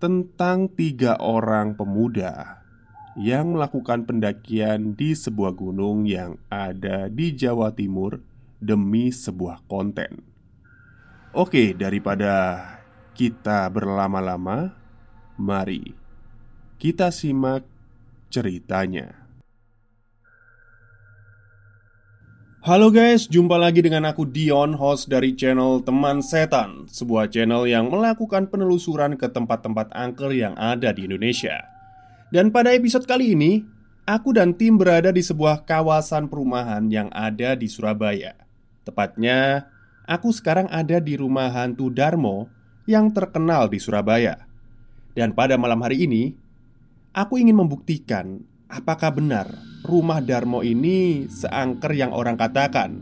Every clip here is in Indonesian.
tentang tiga orang pemuda yang melakukan pendakian di sebuah gunung yang ada di Jawa Timur demi sebuah konten. Oke, daripada kita berlama-lama, mari kita simak ceritanya. Halo guys, jumpa lagi dengan aku Dion, host dari channel Teman Setan Sebuah channel yang melakukan penelusuran ke tempat-tempat angker yang ada di Indonesia. Dan pada episode kali ini, aku dan tim berada di sebuah kawasan perumahan yang ada di Surabaya. Tepatnya, aku sekarang ada di rumah hantu Darmo yang terkenal di Surabaya. Dan pada malam hari ini, aku ingin membuktikan apakah benar rumah Darmo ini seangker yang orang katakan?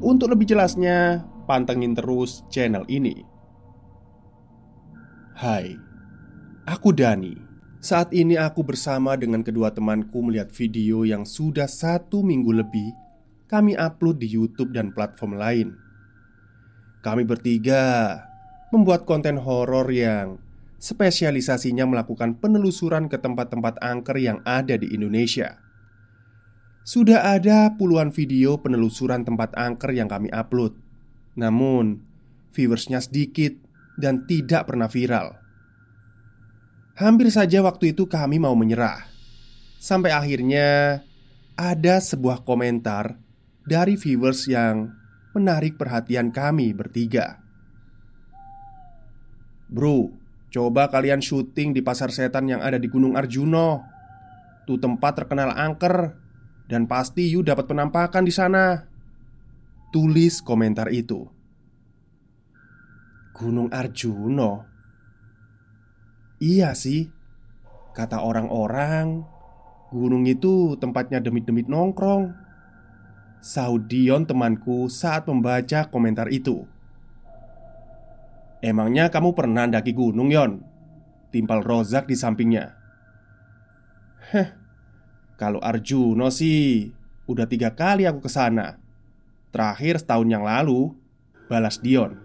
Untuk lebih jelasnya, pantengin terus channel ini. Hai, aku Dani. Saat ini aku bersama dengan kedua temanku melihat video yang sudah satu minggu lebih kami upload di YouTube dan platform lain. Kami bertiga membuat konten horor yang spesialisasinya melakukan penelusuran ke tempat-tempat angker yang ada di Indonesia. Sudah ada puluhan video penelusuran tempat angker yang kami upload, namun viewersnya sedikit dan tidak pernah viral. Hampir saja waktu itu kami mau menyerah, sampai akhirnya ada sebuah komentar dari viewers yang menarik perhatian kami bertiga. Bro, coba kalian syuting di pasar setan yang ada di Gunung Arjuno. Tuh tempat terkenal angker dan pasti you dapat penampakan di sana. Tulis komentar itu. Gunung Arjuno. Iya sih, kata orang-orang, gunung itu tempatnya demit-demit nongkrong. Saudion temanku saat membaca komentar itu. Emangnya kamu pernah daki gunung, Yon? Timpal Rozak di sampingnya. Heh, kalau Arjuno sih udah tiga kali aku ke sana. Terakhir setahun yang lalu, balas Dion.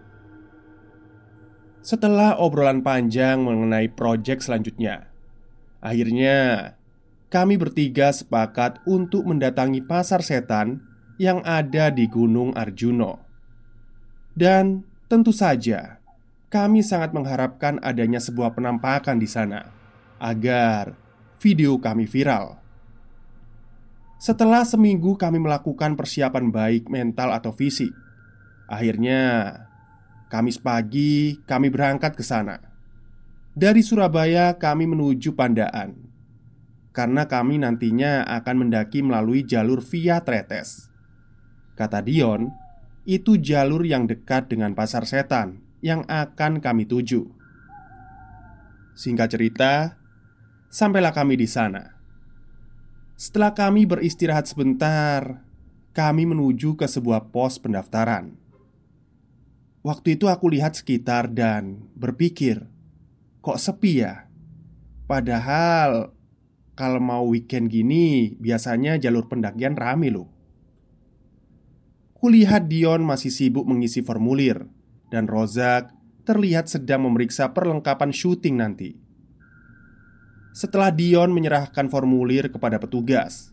Setelah obrolan panjang mengenai proyek selanjutnya Akhirnya kami bertiga sepakat untuk mendatangi pasar setan yang ada di Gunung Arjuno Dan tentu saja kami sangat mengharapkan adanya sebuah penampakan di sana Agar video kami viral Setelah seminggu kami melakukan persiapan baik mental atau fisik. Akhirnya Kamis pagi kami berangkat ke sana. Dari Surabaya kami menuju Pandaan Karena kami nantinya akan mendaki melalui jalur via Tretes. Kata Dion, itu jalur yang dekat dengan pasar setan yang akan kami tuju. Singkat cerita, sampailah kami di sana Setelah kami beristirahat sebentar Kami menuju ke sebuah pos pendaftaran Waktu itu aku lihat sekitar dan berpikir, kok sepi ya? Padahal kalau mau weekend gini biasanya jalur pendakian rame loh. Kulihat Dion masih sibuk mengisi formulir dan Rozak terlihat sedang memeriksa perlengkapan syuting nanti. Setelah Dion menyerahkan formulir kepada petugas,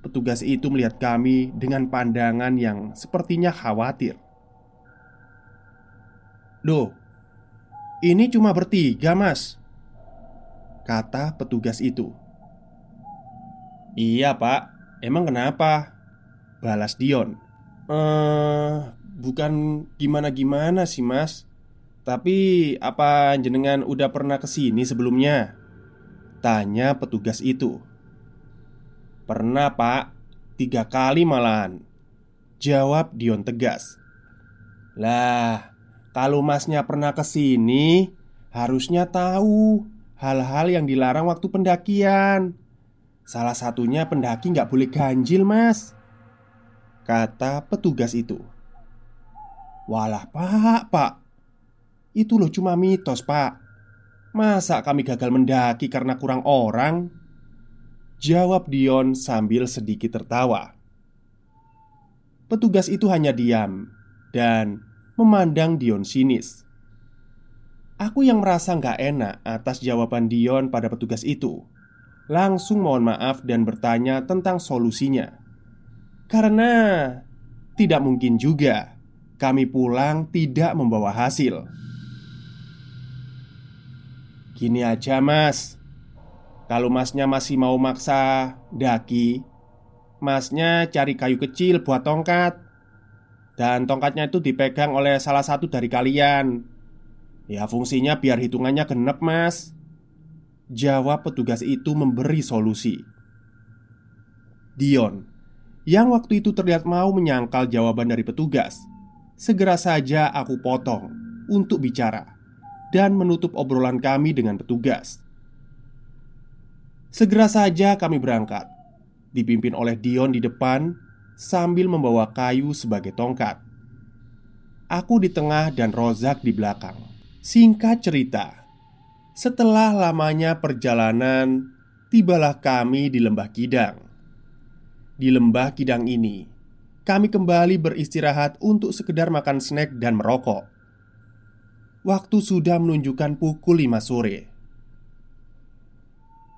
petugas itu melihat kami dengan pandangan yang sepertinya khawatir. Loh, ini cuma bertiga, Mas. Kata petugas itu. Iya, Pak. Emang kenapa? Balas Dion. Eh, bukan gimana-gimana sih, Mas. Tapi apa jenengan udah pernah ke sini sebelumnya? Tanya petugas itu. Pernah, Pak. Tiga kali malahan. Jawab Dion tegas. Lah, kalau masnya pernah ke sini, harusnya tahu hal-hal yang dilarang waktu pendakian. Salah satunya pendaki nggak boleh ganjil, Mas. Kata petugas itu. Walah, Pak, Pak. Itu loh cuma mitos, Pak. Masa kami gagal mendaki karena kurang orang? Jawab Dion sambil sedikit tertawa. Petugas itu hanya diam dan memandang Dion sinis. Aku yang merasa nggak enak atas jawaban Dion pada petugas itu Langsung mohon maaf dan bertanya tentang solusinya Karena tidak mungkin juga kami pulang tidak membawa hasil Gini aja mas. Kalau masnya masih mau maksa daki Masnya cari kayu kecil buat tongkat. Dan tongkatnya itu dipegang oleh salah satu dari kalian. Ya fungsinya biar hitungannya genep mas. Jawab petugas itu memberi solusi. Dion Yang waktu itu terlihat mau menyangkal jawaban dari petugas Segera saja aku potong Untuk bicara Dan menutup obrolan kami dengan petugas Segera saja kami berangkat Dipimpin oleh Dion di depan Sambil membawa kayu sebagai tongkat Aku di tengah dan Rozak di belakang Singkat cerita, setelah lamanya perjalanan, tibalah kami di Lembah Kidang. Di Lembah Kidang ini, kami kembali beristirahat untuk sekedar makan snack dan merokok. Waktu sudah menunjukkan pukul 5 sore.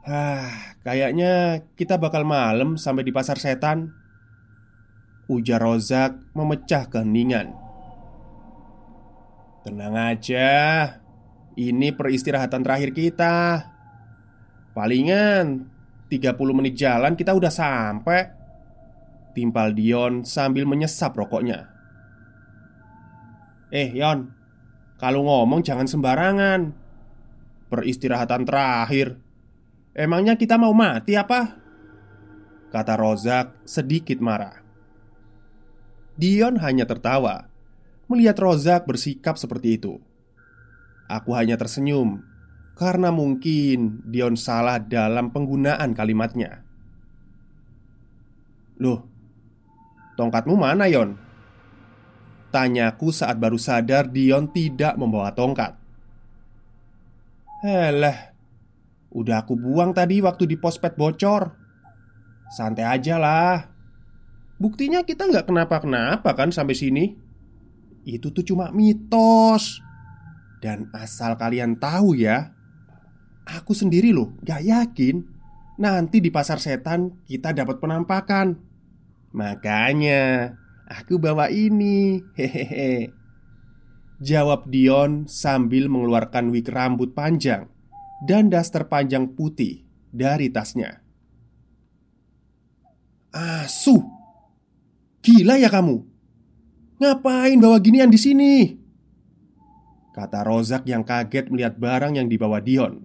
Hah, kayaknya kita bakal malam sampai di pasar setan. Ujar Rozak memecah keheningan. Tenang aja Ini peristirahatan terakhir kita Palingan 30 menit jalan kita udah sampai Timpal Dion sambil menyesap rokoknya Eh Yon Kalau ngomong jangan sembarangan Peristirahatan terakhir Emangnya kita mau mati apa? Kata Rozak sedikit marah Dion hanya tertawa melihat Rozak bersikap seperti itu. Aku hanya tersenyum karena mungkin Dion salah dalam penggunaan kalimatnya. "Loh, tongkatmu mana, Yon?" Tanyaku saat baru sadar Dion tidak membawa tongkat. Helah, udah aku buang tadi waktu di pospet bocor. Santai aja lah. Buktinya kita nggak kenapa-kenapa kan sampai sini. Itu tuh cuma mitos Dan asal kalian tahu ya Aku sendiri loh gak yakin Nanti di pasar setan kita dapat penampakan Makanya Aku bawa ini. Hehehe. Jawab Dion sambil mengeluarkan wig rambut panjang Dan daster panjang putih dari tasnya. Asuh Gila ya kamu. Ngapain bawa ginian di sini? Kata Rozak yang kaget melihat barang yang dibawa Dion.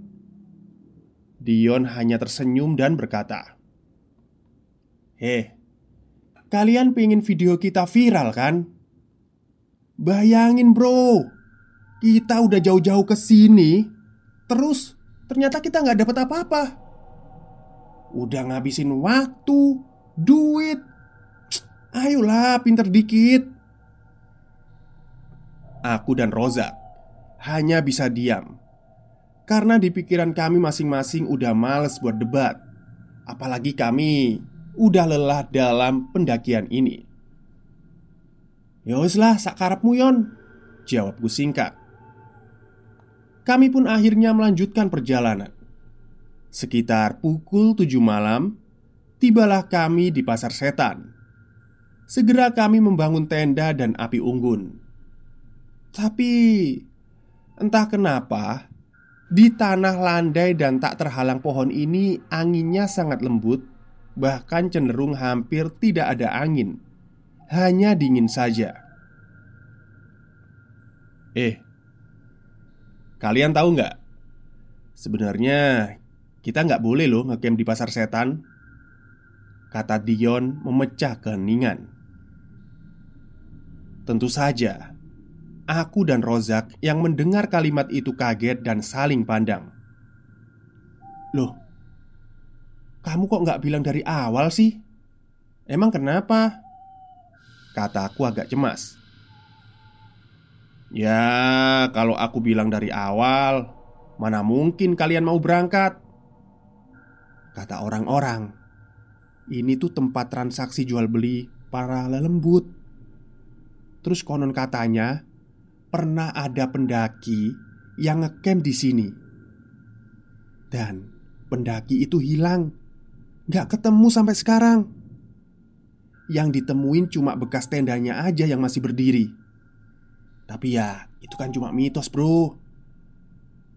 Dion hanya tersenyum dan berkata Heh, kalian pengen video kita viral kan? Bayangin bro. Kita udah jauh-jauh ke sini Terus ternyata kita nggak dapat apa-apa. Udah ngabisin waktu, duit. Ayolah pinter dikit. Aku dan Roza hanya bisa diam. Karena di pikiran kami masing-masing udah males buat debat. Apalagi kami udah lelah dalam pendakian ini. Yoweslah sakarapmu yon Jawabku singkat. Kami pun akhirnya melanjutkan perjalanan. Sekitar pukul 7 malam Tibalah kami di pasar setan. Segera kami membangun tenda dan api unggun. Tapi entah kenapa di tanah landai dan tak terhalang pohon ini anginnya sangat lembut Bahkan cenderung hampir tidak ada angin Hanya dingin saja Eh Kalian tahu nggak? Sebenarnya kita nggak boleh loh ngecamp di pasar setan Kata Dion memecah keheningan Tentu saja Aku dan Rozak yang mendengar kalimat itu kaget dan saling pandang. Loh, kamu kok nggak bilang dari awal sih? Emang kenapa? Kataku agak cemas Ya, kalau aku bilang dari awal Mana mungkin kalian mau berangkat? Kata orang-orang Ini tuh tempat transaksi jual beli para lelembut Terus konon katanya Pernah ada pendaki yang ngecamp di sini Dan pendaki itu hilang Gak ketemu sampai sekarang. Yang ditemuin cuma bekas tendanya aja yang masih berdiri. Tapi ya itu kan cuma mitos bro.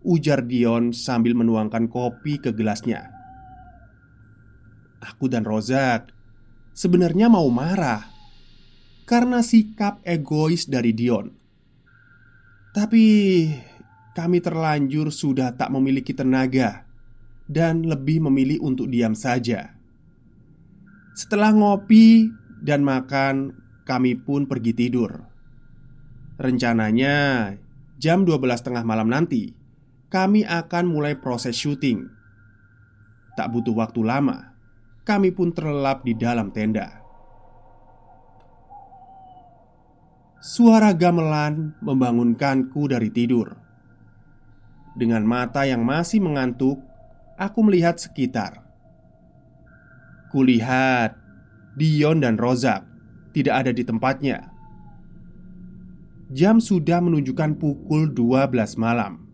Ujar Dion sambil menuangkan kopi ke gelasnya. Aku dan Rozak sebenarnya mau marah Karena sikap egois dari Dion. Tapi kami terlanjur sudah tak memiliki tenaga dan lebih memilih untuk diam saja. Setelah ngopi dan makan, kami pun pergi tidur. Rencananya jam 12 tengah malam nanti kami akan mulai proses syuting. Tak butuh waktu lama, kami pun terlelap di dalam tenda. Suara gamelan membangunkanku dari tidur. Dengan mata yang masih mengantuk, aku melihat sekitar. Kulihat Dion dan Rozak tidak ada di tempatnya. Jam sudah menunjukkan pukul 12 malam.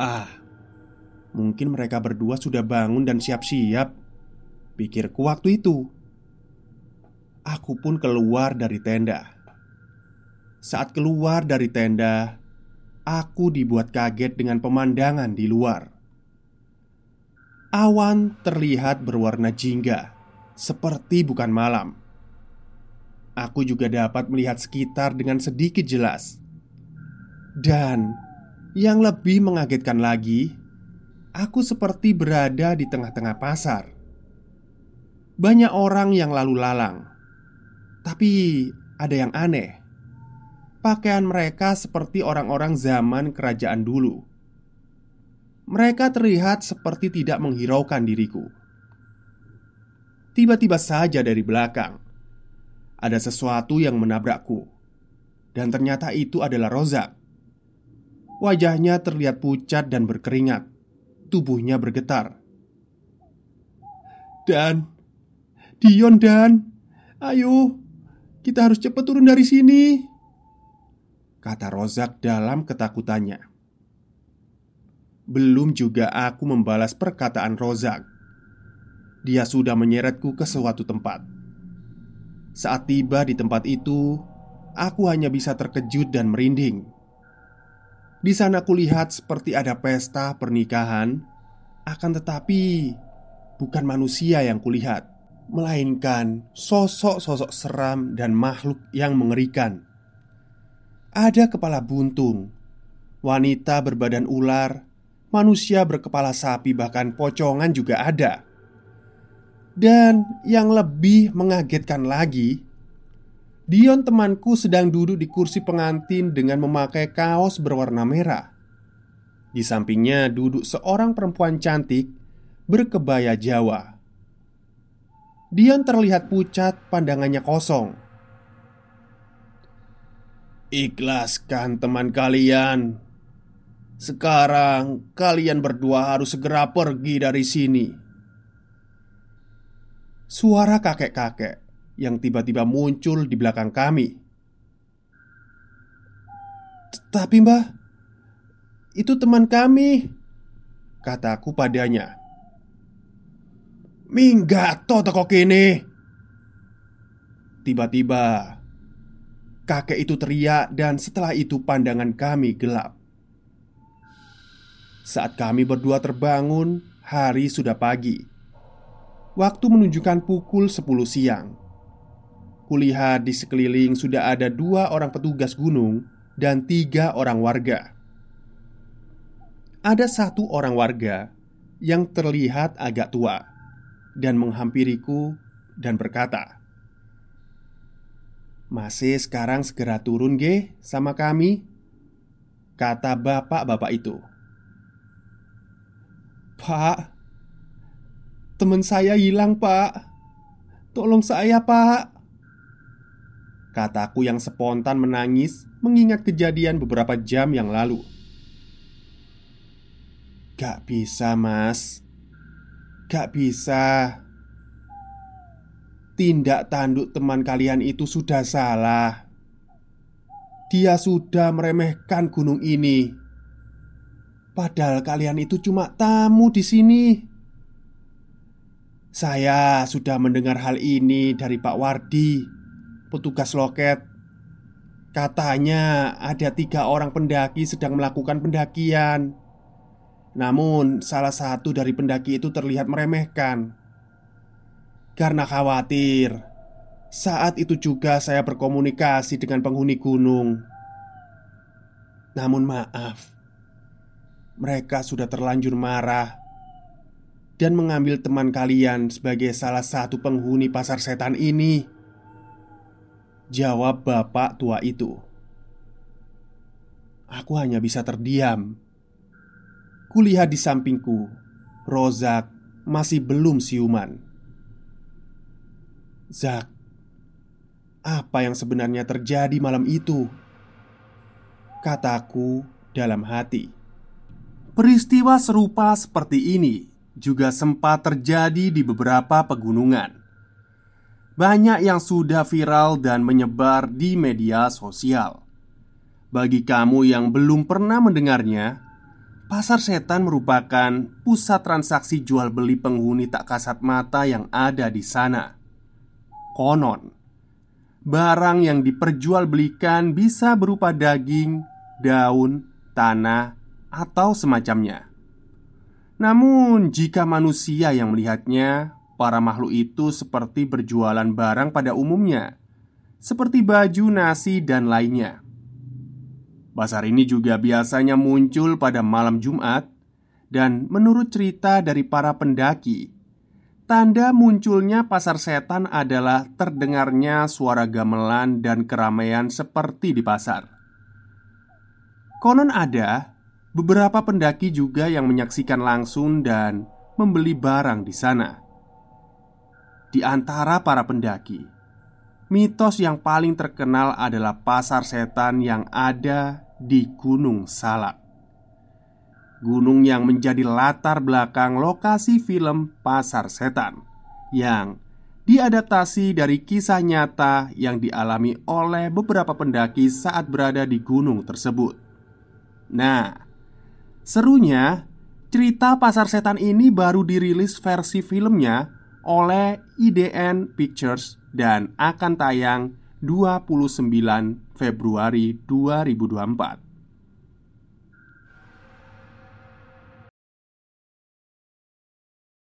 Ah, mungkin mereka berdua sudah bangun dan siap-siap. Pikirku waktu itu. Aku pun keluar dari tenda. Saat keluar dari tenda, aku dibuat kaget dengan pemandangan di luar. Awan terlihat berwarna jingga, seperti bukan malam. Aku juga dapat melihat sekitar dengan sedikit jelas, dan yang lebih mengagetkan lagi, aku seperti berada di tengah-tengah pasar. Banyak orang yang lalu lalang, tapi ada yang aneh. Pakaian mereka seperti orang-orang zaman kerajaan dulu mereka terlihat seperti tidak menghiraukan diriku. Tiba-tiba saja dari belakang ada sesuatu yang menabrakku, dan ternyata itu adalah Rozak. Wajahnya terlihat pucat dan berkeringat, tubuhnya bergetar. Dan Dion dan Ayo Kita harus cepat turun dari sini Kata Rozak dalam ketakutannya belum juga aku membalas perkataan Rozak. Dia sudah menyeretku ke suatu tempat. Saat tiba di tempat itu Aku hanya bisa terkejut dan merinding. Di sana kulihat seperti ada pesta pernikahan Akan tetapi Bukan manusia yang kulihat Melainkan sosok-sosok seram dan makhluk yang mengerikan. Ada kepala buntung Wanita berbadan ular manusia berkepala sapi, bahkan pocongan juga ada. Dan yang lebih mengagetkan lagi, Dion temanku sedang duduk di kursi pengantin dengan memakai kaos berwarna merah. Di sampingnya duduk seorang perempuan cantik berkebaya Jawa. Dion terlihat pucat, pandangannya kosong. Ikhlaskan teman kalian sekarang kalian berdua harus segera pergi dari sini. Suara kakek-kakek yang tiba-tiba muncul di belakang kami. Tapi mbah, itu teman kami Kataku padanya Minggato teko kene Tiba-tiba Kakek itu teriak dan setelah itu pandangan kami gelap saat kami berdua terbangun, hari sudah pagi. Waktu menunjukkan pukul 10 siang. Kulihat di sekeliling sudah ada dua orang petugas gunung dan tiga orang warga. Ada satu orang warga yang terlihat agak tua dan menghampiriku dan berkata, "Masih sekarang segera turun, ge, sama kami," kata bapak-bapak itu. Pak, teman saya hilang, Pak. Tolong saya, Pak. Kataku yang spontan menangis mengingat kejadian beberapa jam yang lalu. Gak bisa, Mas. Gak bisa. Tindak tanduk teman kalian itu sudah salah. Dia sudah meremehkan gunung ini. Padahal kalian itu cuma tamu di sini. Saya sudah mendengar hal ini dari Pak Wardi, petugas loket. Katanya ada tiga orang pendaki sedang melakukan pendakian. Namun, salah satu dari pendaki itu terlihat meremehkan. Karena khawatir, saat itu juga saya berkomunikasi dengan penghuni gunung. Namun, maaf, mereka sudah terlanjur marah dan mengambil teman kalian sebagai salah satu penghuni pasar setan ini. Jawab bapak tua itu. Aku hanya bisa terdiam Kulihat di sampingku Rozak masih belum siuman Zak Apa yang sebenarnya terjadi malam itu? Kataku dalam hati Peristiwa serupa seperti ini juga sempat terjadi di beberapa pegunungan. Banyak yang sudah viral dan menyebar di media sosial. Bagi kamu yang belum pernah mendengarnya, Pasar Setan merupakan pusat transaksi jual beli penghuni tak kasat mata yang ada di sana. Konon, barang yang diperjualbelikan bisa berupa daging, daun, tanah, atau semacamnya. Namun, jika manusia yang melihatnya, para makhluk itu seperti berjualan barang pada umumnya, seperti baju, nasi, dan lainnya. Pasar ini juga biasanya muncul pada malam Jumat, dan menurut cerita dari para pendaki, tanda munculnya pasar setan adalah terdengarnya suara gamelan dan keramaian seperti di pasar. Konon ada beberapa pendaki juga yang menyaksikan langsung dan membeli barang di sana. Di antara para pendaki, Mitos yang paling terkenal adalah pasar setan yang ada di Gunung Salak. Gunung yang menjadi latar belakang lokasi film Pasar Setan yang diadaptasi dari kisah nyata yang dialami oleh beberapa pendaki saat berada di gunung tersebut. Nah, serunya cerita Pasar Setan ini baru dirilis versi filmnya oleh IDN Pictures dan akan tayang 29 Februari 2024.